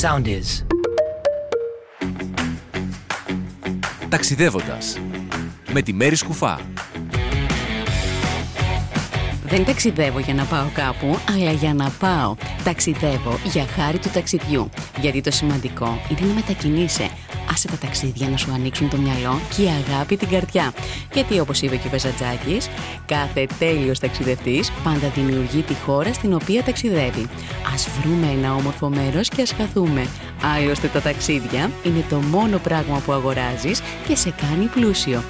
Sound is. Ταξιδεύοντας με τη Μέρη Σκουφά. Δεν ταξιδεύω για να πάω κάπου, αλλά για να πάω. Ταξιδεύω για χάρη του ταξιδιού. Γιατί το σημαντικό είναι να μετακινείσαι. Άσε τα ταξίδια να σου ανοίξουν το μυαλό και η αγάπη την καρδιά. Γιατί όπως είπε και ο Βεζατζάκης, κάθε τέλειος ταξιδευτής πάντα δημιουργεί τη χώρα στην οποία ταξιδεύει. Ας βρούμε ένα όμορφο μέρος και ας χαθούμε. Άλλωστε τα ταξίδια είναι το μόνο πράγμα που αγοράζεις και σε κάνει πλούσιο.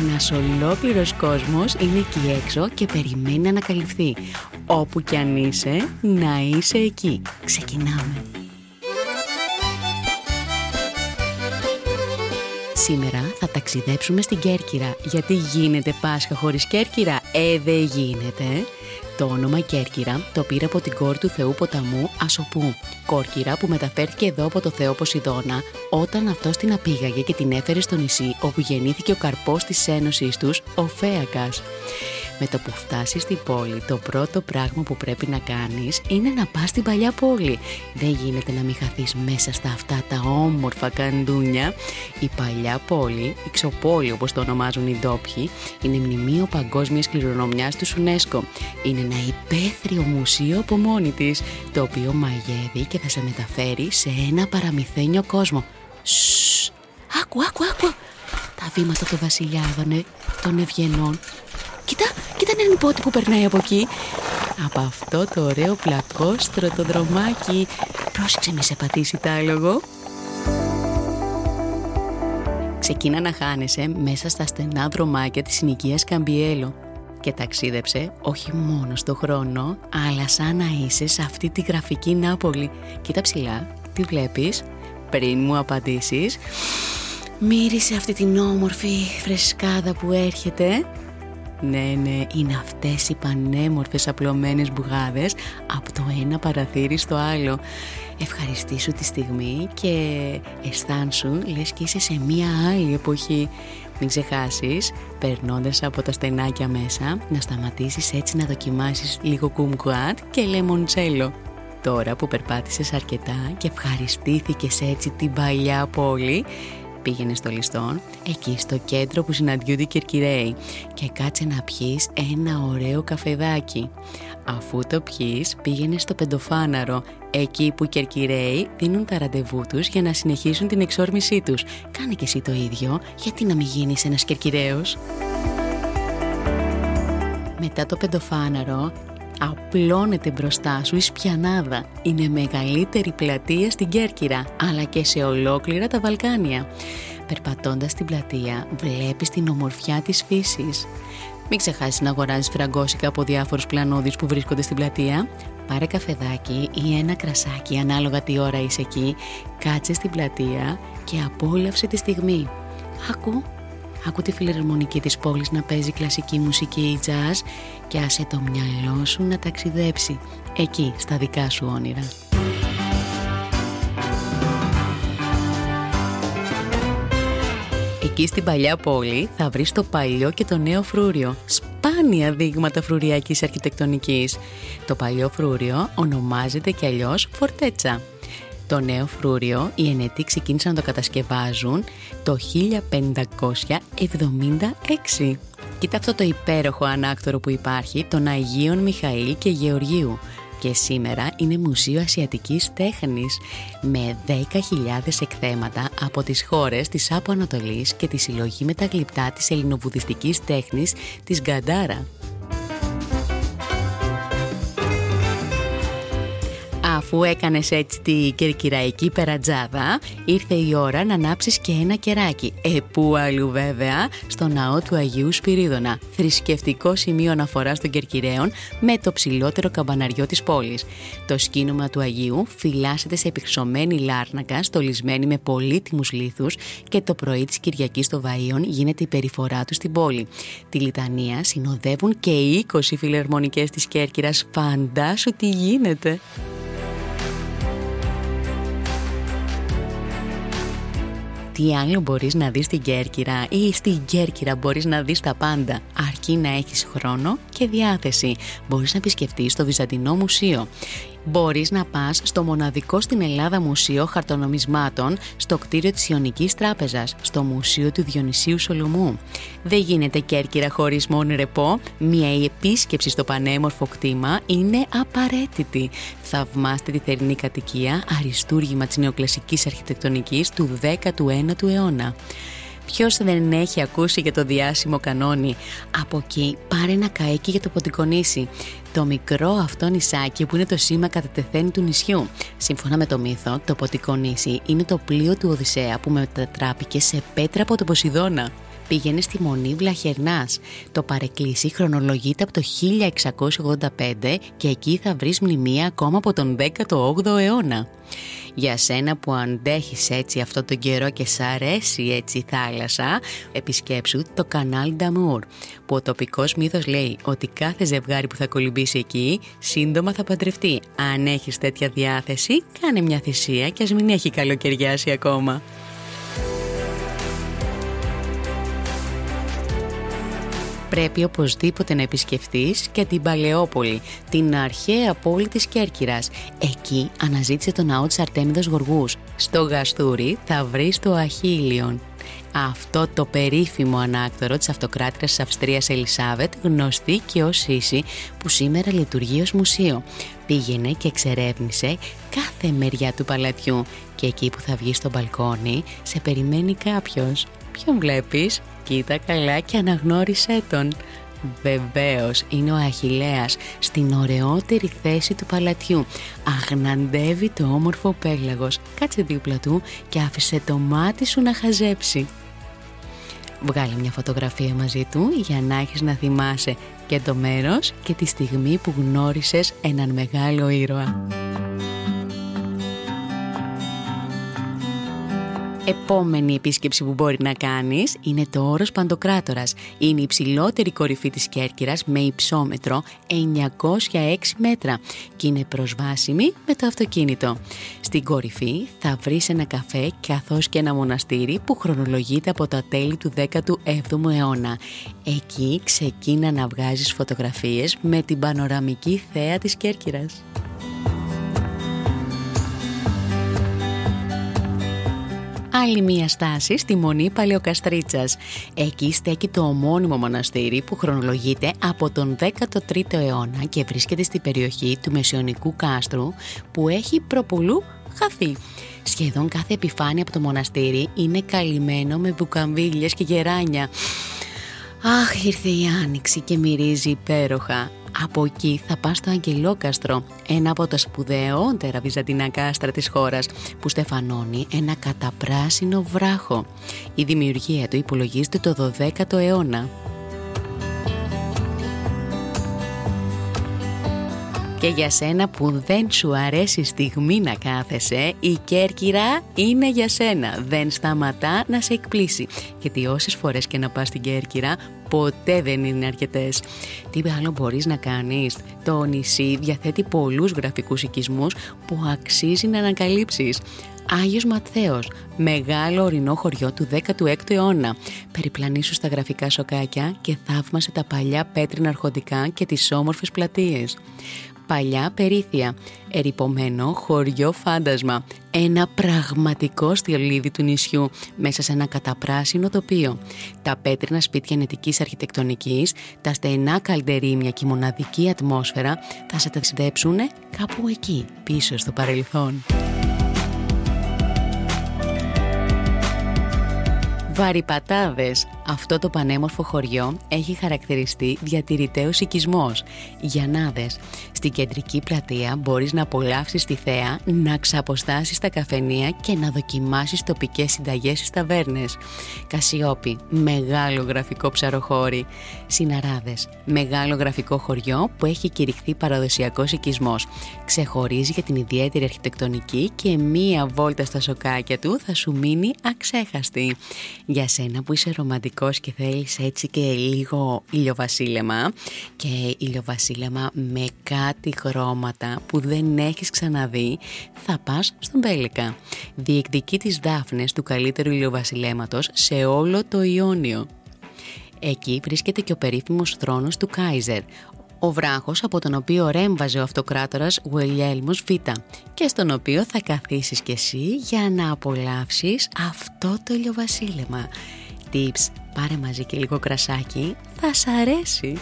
Ένας ολόκληρος κόσμος είναι εκεί έξω και περιμένει να ανακαλυφθεί. Όπου κι αν είσαι, να είσαι εκεί. Ξεκινάμε. Σήμερα θα ταξιδέψουμε στην Κέρκυρα. Γιατί γίνεται Πάσχα χωρίς Κέρκυρα; Ε, δεν γίνεται. Το όνομα Κέρκυρα το πήρε από την κόρη του θεού ποταμού Ασοπού. Κόρκυρα που μεταφέρθηκε εδώ από το θεό Ποσειδώνα όταν αυτός την απήγαγε και την έφερε στο νησί όπου γεννήθηκε ο καρπός της ένωσής τους, ο Φέακας. Με το που φτάσεις στην πόλη, το πρώτο πράγμα που πρέπει να κάνεις είναι να πας στην παλιά πόλη. Δεν γίνεται να μην χαθείς μέσα στα αυτά τα όμορφα καντούνια. Η παλιά πόλη, η ξοπόλη όπως το ονομάζουν οι ντόπιοι, είναι μνημείο παγκόσμιας κληρονομιάς του UNESCO. Είναι ένα υπαίθριο μουσείο από μόνη της, το οποίο μαγεύει και θα σε μεταφέρει σε ένα παραμυθένιο κόσμο. Σσσσ, άκου, άκου, άκου. Τα βήματα του βασιλιάδων, των ευγενών Κοίτα, κοίτα έναν υπότι που περνάει από εκεί. Από αυτό το ωραίο πλακόστρο το δρομάκι. Πρόσεξε με σε πατήσει τ' άλογο. Ξεκίνα να χάνεσαι μέσα στα στενά δρομάκια της συνοικίας Καμπιέλο και ταξίδεψε όχι μόνο στο χρόνο, αλλά σαν να είσαι σε αυτή τη γραφική Νάπολη. Κοίτα ψηλά, τι βλέπεις, πριν μου απαντήσεις, μύρισε αυτή την όμορφη φρεσκάδα που έρχεται ναι, ναι, είναι αυτές οι πανέμορφες απλωμένες μπουγάδες από το ένα παραθύρι στο άλλο. Ευχαριστήσου τη στιγμή και αισθάνσου λες και είσαι σε μία άλλη εποχή. Μην ξεχάσεις, περνώντας από τα στενάκια μέσα, να σταματήσεις έτσι να δοκιμάσεις λίγο κουμκουάτ και λεμοντσέλο. Τώρα που περπάτησες αρκετά και ευχαριστήθηκες έτσι την παλιά πόλη, πήγαινε στο Λιστόν, εκεί στο κέντρο που συναντιούνται οι Κερκυραίοι και κάτσε να πιείς ένα ωραίο καφεδάκι. Αφού το πιείς πήγαινε στο Πεντοφάναρο, εκεί που οι Κερκυραίοι δίνουν τα ραντεβού τους για να συνεχίσουν την εξόρμησή τους. Κάνε και εσύ το ίδιο, γιατί να μην γίνεις ένας Κερκυραίος. Μετά το Πεντοφάναρο απλώνεται μπροστά σου η Σπιανάδα. Είναι μεγαλύτερη πλατεία στην Κέρκυρα, αλλά και σε ολόκληρα τα Βαλκάνια. Περπατώντας την πλατεία, βλέπεις την ομορφιά της φύσης. Μην ξεχάσεις να αγοράζεις φραγκόσικα από διάφορους πλανόδιους που βρίσκονται στην πλατεία. Πάρε καφεδάκι ή ένα κρασάκι ανάλογα τι ώρα είσαι εκεί, κάτσε στην πλατεία και απόλαυσε τη στιγμή. Άκου Άκου τη φιλερμονική της πόλης να παίζει κλασική μουσική ή jazz και άσε το μυαλό σου να ταξιδέψει εκεί στα δικά σου όνειρα. Εκεί στην παλιά πόλη θα βρεις το παλιό και το νέο φρούριο. Σπάνια δείγματα φρουριακής αρχιτεκτονικής. Το παλιό φρούριο ονομάζεται και αλλιώς φορτέτσα. Το νέο φρούριο οι ενετοί ξεκίνησαν να το κατασκευάζουν το 1576. Κοίτα αυτό το υπέροχο ανάκτορο που υπάρχει των Αγίων Μιχαήλ και Γεωργίου και σήμερα είναι Μουσείο Ασιατικής Τέχνης με 10.000 εκθέματα από τις χώρες της Άπο Ανατολής και τη συλλογή με τα γλυπτά της ελληνοβουδιστικής τέχνης της Γκαντάρα. Αφού έκανες έτσι τη κερκυραϊκή περατζάδα, ήρθε η ώρα να ανάψεις και ένα κεράκι. Ε, πού αλλού βέβαια, στο ναό του Αγίου Σπυρίδωνα, θρησκευτικό σημείο αναφοράς των Κερκυραίων με το ψηλότερο καμπαναριό της πόλης. Το σκήνομα του Αγίου φυλάσσεται σε επιχρυσωμένη λάρνακα, στολισμένη με πολύτιμους λίθους και το πρωί της Κυριακής των Βαΐων γίνεται η περιφορά του στην πόλη. Τη λιτανία συνοδεύουν και 20 φιλερμονικές της Κέρκυρας. Φαντάσου τι γίνεται! Τι άλλο μπορείς να δεις στην Κέρκυρα ή στην Κέρκυρα μπορείς να δεις τα πάντα αρκεί να έχεις χρόνο και διάθεση. Μπορείς να επισκεφτείς το Βυζαντινό Μουσείο. Μπορείς να πας στο μοναδικό στην Ελλάδα Μουσείο Χαρτονομισμάτων στο κτίριο της Ιωνικής Τράπεζας, στο Μουσείο του Διονυσίου Σολομού. Δεν γίνεται Κέρκυρα χωρίς μόνο ρεπό, μια επίσκεψη στο πανέμορφο κτήμα είναι απαραίτητη. Θαυμάστε τη θερινή κατοικία, αριστούργημα της νεοκλασικής αρχιτεκτονικής του 19ου αιώνα. Ποιος δεν έχει ακούσει για το διάσημο κανόνι; Από εκεί πάρε ένα καέκι για το ποτικονίσι. Το μικρό αυτό νησάκι που είναι το σήμα κατά τεθέν του νησιού. Σύμφωνα με το μύθο, το ποτικονίσι είναι το πλοίο του Οδυσσέα που μετατράπηκε σε πέτρα από τον Ποσειδώνα πήγαινε στη Μονή Βλαχερνάς. Το παρεκκλήσι χρονολογείται από το 1685 και εκεί θα βρεις μνημεία ακόμα από τον 18ο αιώνα. Για σένα που αντέχεις έτσι αυτό τον καιρό και σ' αρέσει έτσι η θάλασσα, επισκέψου το κανάλ Νταμούρ, που ο τοπικός μύθος λέει ότι κάθε ζευγάρι που θα κολυμπήσει εκεί σύντομα θα παντρευτεί. Αν έχεις τέτοια διάθεση, κάνε μια θυσία και ας μην έχει καλοκαιριάσει ακόμα. Πρέπει οπωσδήποτε να επισκεφτείς και την Παλαιόπολη, την αρχαία πόλη της Κέρκυρας. Εκεί αναζήτησε τον ναό της Αρτέμιδος Γοργούς. Στο Γαστούρι θα βρεις το Αχίλιον. Αυτό το περίφημο ανάκτορο της αυτοκράτηρας της Αυστρίας Ελισάβετ, γνωστή και ως Σύση, που σήμερα λειτουργεί ως μουσείο. Πήγαινε και εξερεύνησε κάθε μεριά του παλατιού και εκεί που θα βγεις στο μπαλκόνι σε περιμένει κάποιος. Ποιον βλέπεις; Κοίτα καλά και αναγνώρισέ τον. Βεβαίως είναι ο Αχιλέας στην ωραιότερη θέση του παλατιού. Αγναντεύει το όμορφο πέλαγος. Κάτσε δίπλα του και άφησε το μάτι σου να χαζέψει. Βγάλε μια φωτογραφία μαζί του για να έχεις να θυμάσαι και το μέρος και τη στιγμή που γνώρισες έναν μεγάλο ήρωα. Επόμενη επίσκεψη που μπορεί να κάνεις είναι το όρος Παντοκράτορας. Είναι η υψηλότερη κορυφή της Κέρκυρας με υψόμετρο 906 μέτρα και είναι προσβάσιμη με το αυτοκίνητο. Στην κορυφή θα βρεις ένα καφέ καθώς και ένα μοναστήρι που χρονολογείται από τα τέλη του 17ου αιώνα. Εκεί ξεκίνα να βγάζεις φωτογραφίες με την πανοραμική θέα της Κέρκυρας. Άλλη μία στάση στη Μονή Παλαιοκαστρίτσας. Εκεί στέκει το ομώνυμο μοναστήρι που χρονολογείται από τον 13ο αιώνα και βρίσκεται στην περιοχή του Μεσαιωνικού κάστρου που έχει προπολού χαθεί. Σχεδόν κάθε επιφάνεια από το μοναστήρι είναι καλυμμένο με βουκαμβίλιες και γεράνια. Αχ, ήρθε η άνοιξη και μυρίζει υπέροχα. Από εκεί θα πας στο Αγγελόκαστρο, ένα από τα σπουδαιότερα βυζαντινά κάστρα της χώρας, που στεφανώνει ένα καταπράσινο βράχο. Η δημιουργία του υπολογίζεται το 12ο αιώνα. Και για σένα που δεν σου αρέσει στιγμή να κάθεσαι, η Κέρκυρα είναι για σένα. Δεν σταματά να σε εκπλήσει. Γιατί όσες φορές και να πας στην Κέρκυρα, ποτέ δεν είναι αρκετές. Τι άλλο μπορείς να κάνεις; Το νησί διαθέτει πολλούς γραφικούς οικισμούς που αξίζει να ανακαλύψεις. Άγιος Ματθαίος, μεγάλο ορεινό χωριό του 16ου αιώνα. Περιπλανήσου στα γραφικά σοκάκια και θαύμασε τα παλιά πέτρινα αρχοντικά και τις όμορφες πλατείες παλιά περίθεια, ερυπωμένο χωριό φάντασμα, ένα πραγματικό στιολίδι του νησιού μέσα σε ένα καταπράσινο τοπίο. Τα πέτρινα σπίτια νετικής αρχιτεκτονικής, τα στενά καλντερίμια και η μοναδική ατμόσφαιρα θα σε ταξιδέψουν κάπου εκεί, πίσω στο παρελθόν. Βαρυπατάδες. Αυτό το πανέμορφο χωριό έχει χαρακτηριστεί διατηρηταίος οικισμός. Γιαννάδες. Στην κεντρική πλατεία μπορείς να απολαύσεις τη θέα, να ξαποστάσεις τα καφενεία και να δοκιμάσεις τοπικές συνταγές στις ταβέρνες. Κασιόπη. Μεγάλο γραφικό ψαροχώρι. Συναράδες. Μεγάλο γραφικό χωριό που έχει κηρυχθεί παραδοσιακός οικισμός. Ξεχωρίζει για την ιδιαίτερη αρχιτεκτονική και μία βόλτα στα σοκάκια του θα σου μείνει αξέχαστη. Για σένα που είσαι ρομαντικός και θέλεις έτσι και λίγο ηλιοβασίλεμα και ηλιοβασίλεμα με κάτι χρώματα που δεν έχεις ξαναδεί θα πας στον Πέλικα. Διεκδικεί τις δάφνες του καλύτερου ηλιοβασιλέματος σε όλο το Ιόνιο. Εκεί βρίσκεται και ο περίφημος θρόνος του Κάιζερ, ο βράχος από τον οποίο ρέμβαζε ο αυτοκράτορας Γουελιέλμος Β και στον οποίο θα καθίσεις κι εσύ για να απολαύσεις αυτό το ηλιοβασίλεμα. Tips, πάρε μαζί και λίγο κρασάκι, θα σ' αρέσει.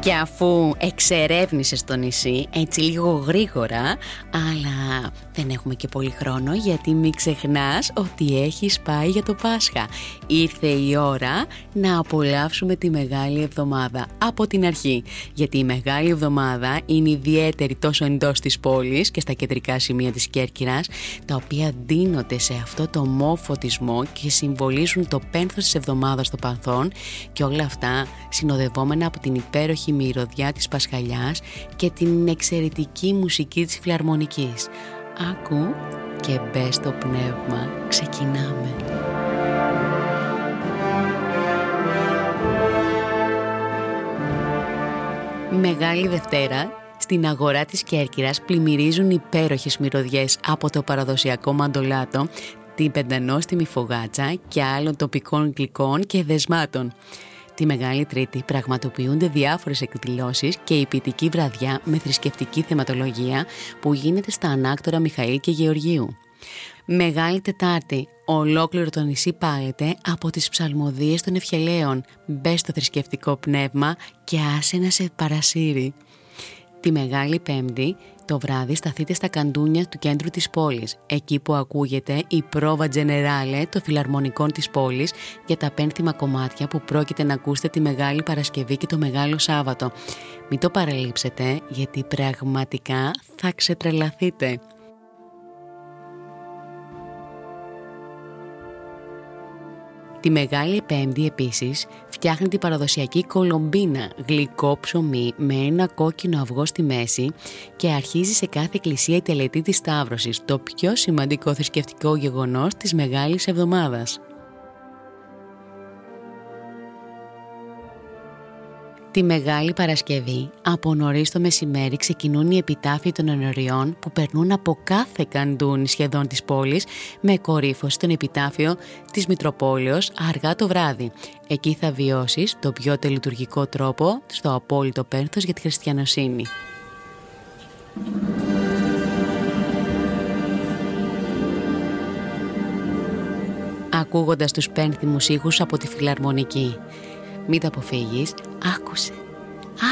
Και αφού εξερεύνησες το νησί έτσι λίγο γρήγορα, αλλά δεν έχουμε και πολύ χρόνο γιατί μην ξεχνάς ότι έχεις πάει για το Πάσχα. Ήρθε η ώρα να απολαύσουμε τη Μεγάλη Εβδομάδα από την αρχή. Γιατί η Μεγάλη Εβδομάδα είναι ιδιαίτερη τόσο εντός της πόλης και στα κεντρικά σημεία της Κέρκυρας, τα οποία ντύνονται σε αυτό το μο φωτισμό και συμβολίζουν το πένθος της εβδομάδας στο Πανθόν και όλα αυτά συνοδευόμενα από την υπέροχη μυρωδιά της Πασχαλιάς και την εξαιρετική μουσική της φιλαρμονικής. Άκου και μπε στο πνεύμα. Ξεκινάμε. Μεγάλη Δευτέρα στην αγορά της Κέρκυρας πλημμυρίζουν υπέροχες μυρωδιές από το παραδοσιακό μαντολάτο, την πεντανόστιμη φωγάτσα και άλλων τοπικών γλυκών και δεσμάτων. Τη Μεγάλη Τρίτη πραγματοποιούνται διάφορες εκδηλώσεις και η ποιητική βραδιά με θρησκευτική θεματολογία που γίνεται στα ανάκτορα Μιχαήλ και Γεωργίου. Μεγάλη Τετάρτη, ολόκληρο το νησί πάλεται από τις ψαλμοδίες των ευχελαίων. Μπες στο θρησκευτικό πνεύμα και άσε να σε παρασύρει. Τη Μεγάλη Πέμπτη το βράδυ σταθείτε στα καντούνια του κέντρου της πόλης, εκεί που ακούγεται η πρόβα τζενεράλε των φιλαρμονικών της πόλης για τα πένθυμα κομμάτια που πρόκειται να ακούσετε τη Μεγάλη Παρασκευή και το Μεγάλο Σάββατο. Μην το παραλείψετε γιατί πραγματικά θα ξετρελαθείτε. Τη Μεγάλη Πέμπτη επίσης φτιάχνει την παραδοσιακή κολομπίνα, γλυκό ψωμί με ένα κόκκινο αυγό στη μέση και αρχίζει σε κάθε εκκλησία η τελετή της Σταύρωσης, το πιο σημαντικό θρησκευτικό γεγονός της Μεγάλης Εβδομάδας. Τη Μεγάλη Παρασκευή, από νωρίς το μεσημέρι, ξεκινούν οι επιτάφοι των ενωριών που περνούν από κάθε καντούνι σχεδόν της πόλης με κορύφωση τον επιτάφιο της Μητροπόλεως αργά το βράδυ. Εκεί θα βιώσεις το πιο τελειτουργικό τρόπο στο απόλυτο πένθος για τη χριστιανοσύνη. Ακούγοντας τους πένθυμους ήχους από τη φιλαρμονική μην τα αποφύγεις, άκουσε.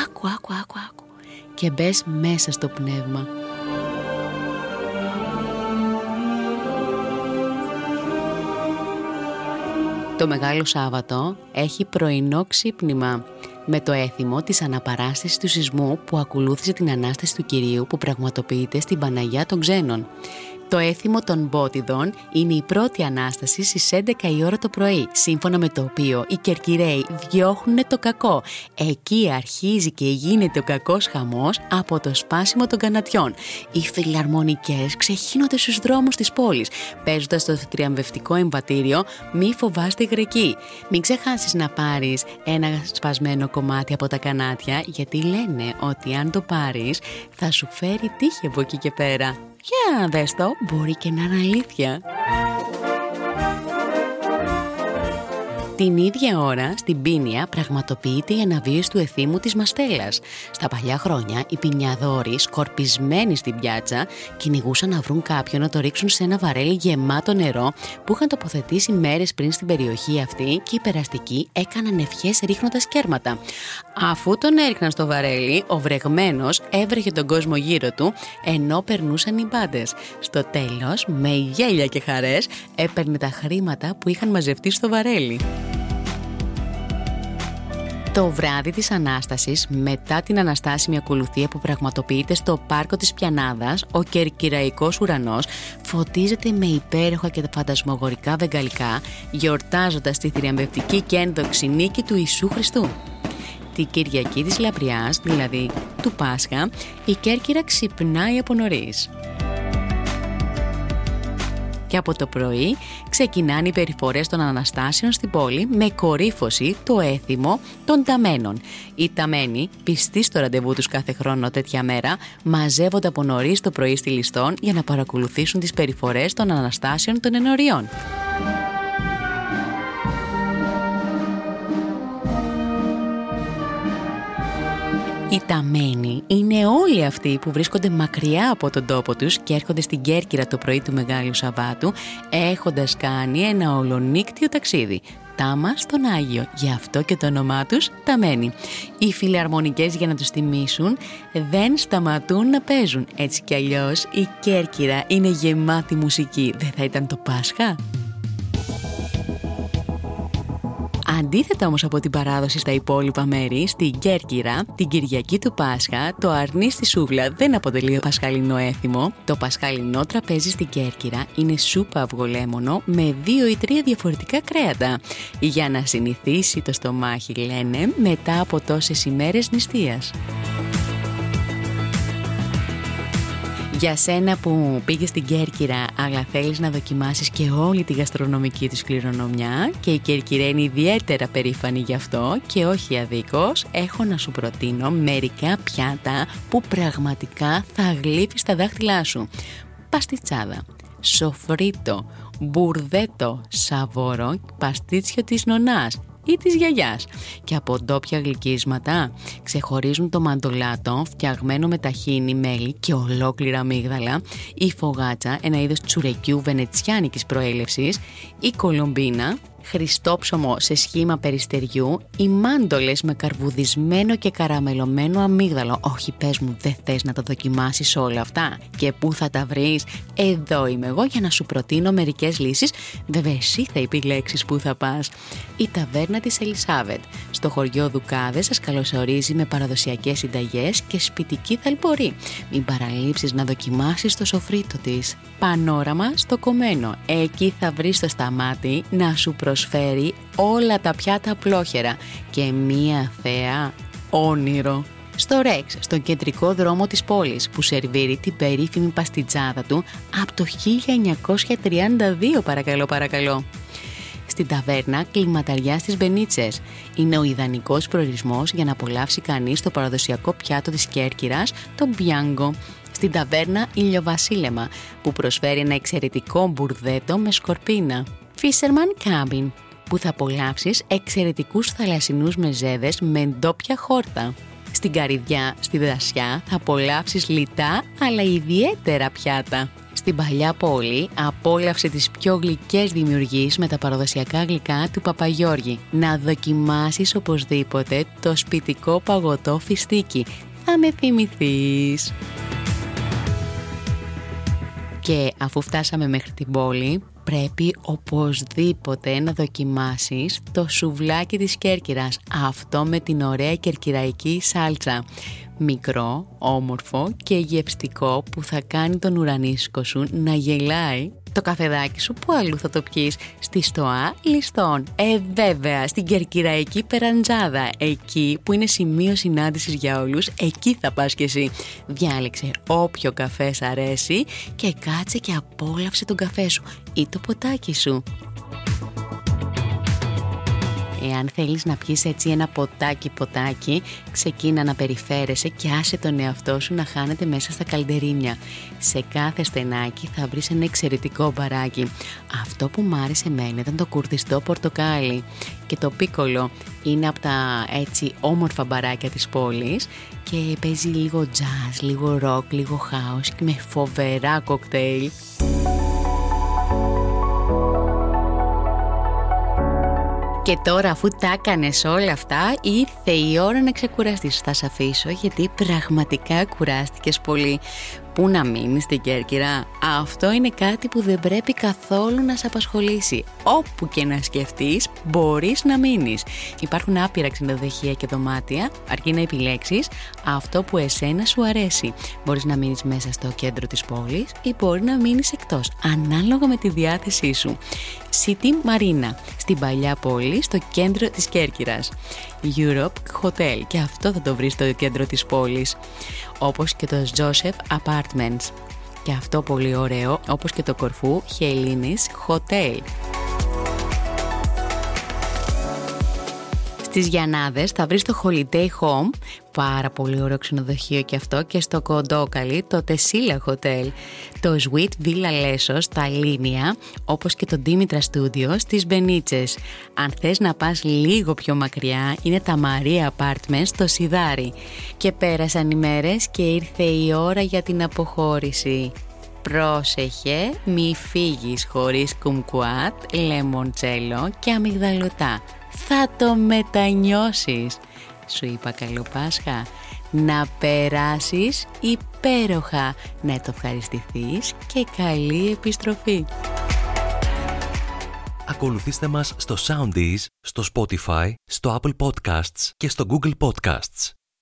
Άκου, άκου, άκου, άκου. Και μπες μέσα στο πνεύμα. Το Μεγάλο Σάββατο έχει πρωινό ξύπνημα με το έθιμο της αναπαράστασης του σεισμού που ακολούθησε την Ανάσταση του Κυρίου που πραγματοποιείται στην Παναγιά των Ξένων. Το έθιμο των Μπότιδων είναι η πρώτη Ανάσταση στις 11 η ώρα το πρωί, σύμφωνα με το οποίο οι Κερκυραίοι διώχνουν το κακό. Εκεί αρχίζει και γίνεται ο κακός χαμός από το σπάσιμο των κανατιών. Οι φιλαρμονικές ξεχύνονται στους δρόμους της πόλης, παίζοντας το τριαμβευτικό εμβατήριο «Μη φοβάστε Γρεκή». Μην ξεχάσεις να πάρεις ένα σπασμένο κομμάτι από τα κανάτια, γιατί λένε ότι αν το πάρεις θα σου φέρει τύχη από εκεί και πέρα. Για δες το, μπορεί και να είναι αλήθεια. Την ίδια ώρα, στην Πίνια, πραγματοποιείται η αναβίωση του εθήμου της Μαστέλας. Στα παλιά χρόνια, οι πινιαδόροι, σκορπισμένοι στην πιάτσα, κυνηγούσαν να βρουν κάποιον να το ρίξουν σε ένα βαρέλι γεμάτο νερό που είχαν τοποθετήσει μέρες πριν στην περιοχή αυτή και οι περαστικοί έκαναν ευχές ρίχνοντας κέρματα. Αφού τον έριχναν στο βαρέλι, ο βρεγμένος έβρεχε τον κόσμο γύρω του, ενώ περνούσαν οι μπάντες. Στο τέλος, με γέλια και χαρές, έπαιρνε τα χρήματα που είχαν μαζευτεί στο βαρέλι. Το βράδυ της Ανάστασης, μετά την αναστάσιμη ακολουθία που πραγματοποιείται στο πάρκο της Πιανάδας, ο κερκυραϊκός ουρανός φωτίζεται με υπέροχα και φαντασμογορικά βεγγαλικά, γιορτάζοντας τη θριαμβευτική και ένδοξη νίκη του Ιησού Χριστού. Τη Κυριακή της Λαπριάς, δηλαδή του Πάσχα, η Κέρκυρα ξυπνάει από νωρίς και από το πρωί ξεκινάνε οι περιφορές των Αναστάσεων στην πόλη με κορύφωση το έθιμο των ταμένων. Οι ταμένοι, πιστοί στο ραντεβού τους κάθε χρόνο τέτοια μέρα, μαζεύονται από νωρίς το πρωί στη Λιστόν για να παρακολουθήσουν τις περιφορές των Αναστάσεων των Ενωριών. Οι ταμένοι είναι όλοι αυτοί που βρίσκονται μακριά από τον τόπο τους και έρχονται στην Κέρκυρα το πρωί του Μεγάλου Σαββάτου έχοντας κάνει ένα ολονύκτιο ταξίδι. Τάμα στον Άγιο, γι' αυτό και το όνομά τους Ταμένοι. Οι φιλαρμονικές για να τους τιμήσουν δεν σταματούν να παίζουν. Έτσι κι αλλιώς η Κέρκυρα είναι γεμάτη μουσική. Δεν θα ήταν το Πάσχα; Αντίθετα όμως από την παράδοση στα υπόλοιπα μέρη, στην Κέρκυρα, την Κυριακή του Πάσχα, το αρνί στη σούβλα δεν αποτελεί πασχαλινό έθιμο. Το πασχαλινό τραπέζι στην Κέρκυρα είναι σούπα αυγολέμονο με δύο ή τρία διαφορετικά κρέατα. Για να συνηθίσει το στομάχι, λένε, μετά από τόσες ημέρες νηστείας. Για σένα που πήγε στην Κέρκυρα αλλά θέλεις να δοκιμάσεις και όλη τη γαστρονομική της κληρονομιά και η Κέρκυρα είναι ιδιαίτερα περήφανη γι' αυτό και όχι αδίκως, έχω να σου προτείνω μερικά πιάτα που πραγματικά θα γλύφεις τα δάχτυλά σου. Παστιτσάδα, σοφρίτο, μπουρδέτο, σαβόρο, παστίτσιο της νονάς, ή της γιαγιάς. Και από ντόπια γλυκίσματα ξεχωρίζουν το μαντολάτο φτιαγμένο με ταχίνι, μέλι και ολόκληρα αμύγδαλα, η φογάτσα, ένα είδος τσουρεκιού βενετσιάνικης προέλευσης, η κολομπίνα, χριστόψωμο σε σχήμα περιστεριού ή μάντολες με καρβουδισμένο και καραμελωμένο αμύγδαλο. Όχι πες μου δεν θες να τα δοκιμάσεις όλα αυτά; Και πού θα τα βρεις; Εδώ είμαι εγώ για να σου προτείνω μερικές λύσεις. Βέβαια εσύ θα επιλέξεις πού θα πας. Η ταβέρνα της Ελισάβετ. Στο χωριό Δουκάδε σας καλωσορίζει με παραδοσιακές συνταγές και σπιτική θαλπορή. Μην παραλείψεις να δοκιμάσεις το σοφρίτο της. Πανόραμα στο κομμένο. Εκεί θα βρεις το σταμάτη να σου προσφέρει προσφέρει όλα τα πιάτα απλόχερα και μία θέα όνειρο. Στο Ρέξ, στον κεντρικό δρόμο της πόλης που σερβίρει την περίφημη παστιτζάδα του από το 1932 παρακαλώ παρακαλώ. Στην ταβέρνα κλιματαριά στις Μπενίτσες. Είναι ο ιδανικός προορισμός για να απολαύσει κανείς το παραδοσιακό πιάτο της Κέρκυρας, το μπιάνγκο στην ταβέρνα Ηλιοβασίλεμα που προσφέρει ένα εξαιρετικό μπουρδέτο με σκορπίνα. Fisherman Cabin που θα απολαύσεις εξαιρετικούς θαλασσινούς μεζέδες με ντόπια χόρτα. Στην Καριδιά, στη Δασιά, θα απολαύσεις λιτά αλλά ιδιαίτερα πιάτα. Στην παλιά πόλη απόλαυσε τις πιο γλυκές δημιουργίες με τα παραδοσιακά γλυκά του Παπαγιώργη. Να δοκιμάσεις οπωσδήποτε το σπιτικό παγωτό φιστίκι. Θα με θυμηθείς. Και αφού φτάσαμε μέχρι την πόλη, πρέπει οπωσδήποτε να δοκιμάσεις το σουβλάκι της Κέρκυρας, αυτό με την ωραία κερκυραϊκή σάλτσα. Μικρό, όμορφο και γευστικό που θα κάνει τον ουρανίσκο σου να γελάει το καφεδάκι σου που αλλού θα το πιείς στη στοά ληστών. Ε βέβαια στην κερκυραϊκή περαντζάδα εκεί που είναι σημείο συνάντησης για όλους εκεί θα πας κι εσύ. Διάλεξε όποιο καφέ αρέσει και κάτσε και απόλαυσε τον καφέ σου ή το ποτάκι σου. Εάν θέλεις να πιεις έτσι ένα ποτάκι ποτάκι, ξεκίνα να περιφέρεσαι και άσε τον εαυτό σου να χάνεται μέσα στα καλντερίνια. Σε κάθε στενάκι θα βρεις ένα εξαιρετικό μπαράκι. Αυτό που μ' άρεσε εμένα ήταν το κουρδιστό πορτοκάλι και το πίκολο είναι από τα έτσι όμορφα μπαράκια της πόλης και παίζει λίγο jazz, λίγο rock, λίγο house και με φοβερά κοκτέιλ. Και τώρα αφού τα έκανες όλα αυτά ήρθε η ώρα να ξεκουραστείς. Θα σε αφήσω γιατί πραγματικά κουράστηκες πολύ. Πού να μείνει στην Κέρκυρα. Αυτό είναι κάτι που δεν πρέπει καθόλου να σε απασχολήσει. Όπου και να σκεφτείς, μπορείς να μείνεις. Υπάρχουν άπειρα ξενοδοχεία και δωμάτια, αρκεί να επιλέξεις αυτό που εσένα σου αρέσει. Μπορείς να μείνεις μέσα στο κέντρο της πόλης ή μπορεί να μείνεις εκτός, ανάλογα με τη διάθεσή σου. City Marina, στην παλιά πόλη, στο κέντρο της Κέρκυρας. Europe Hotel και αυτό θα το βρεις στο κέντρο της πόλης όπως και το Joseph Apartments και αυτό πολύ ωραίο όπως και το κορφού Helinis Hotel. Στις Γιαννάδες θα βρεις το Holiday Home, πάρα πολύ ωραίο ξενοδοχείο και αυτό, και στο Κοντόκαλι το Τεσίλα Hotel, το Sweet Villa Lesos στα Λίνια, όπως και το Dimitra Studio στις Μπενίτσες. Αν θες να πας λίγο πιο μακριά, είναι τα Maria Apartments στο Σιδάρι. Και πέρασαν οι μέρες και ήρθε η ώρα για την αποχώρηση. Πρόσεχε, μη φύγεις χωρίς κουμκουάτ, λεμοντσέλο και αμυγδαλωτά θα το μετανιώσεις. Σου είπα καλό Πάσχα, να περάσεις υπέροχα, να το ευχαριστηθείς και καλή επιστροφή. Ακολουθήστε μας στο Soundees, στο Spotify, στο Apple Podcasts και στο Google Podcasts.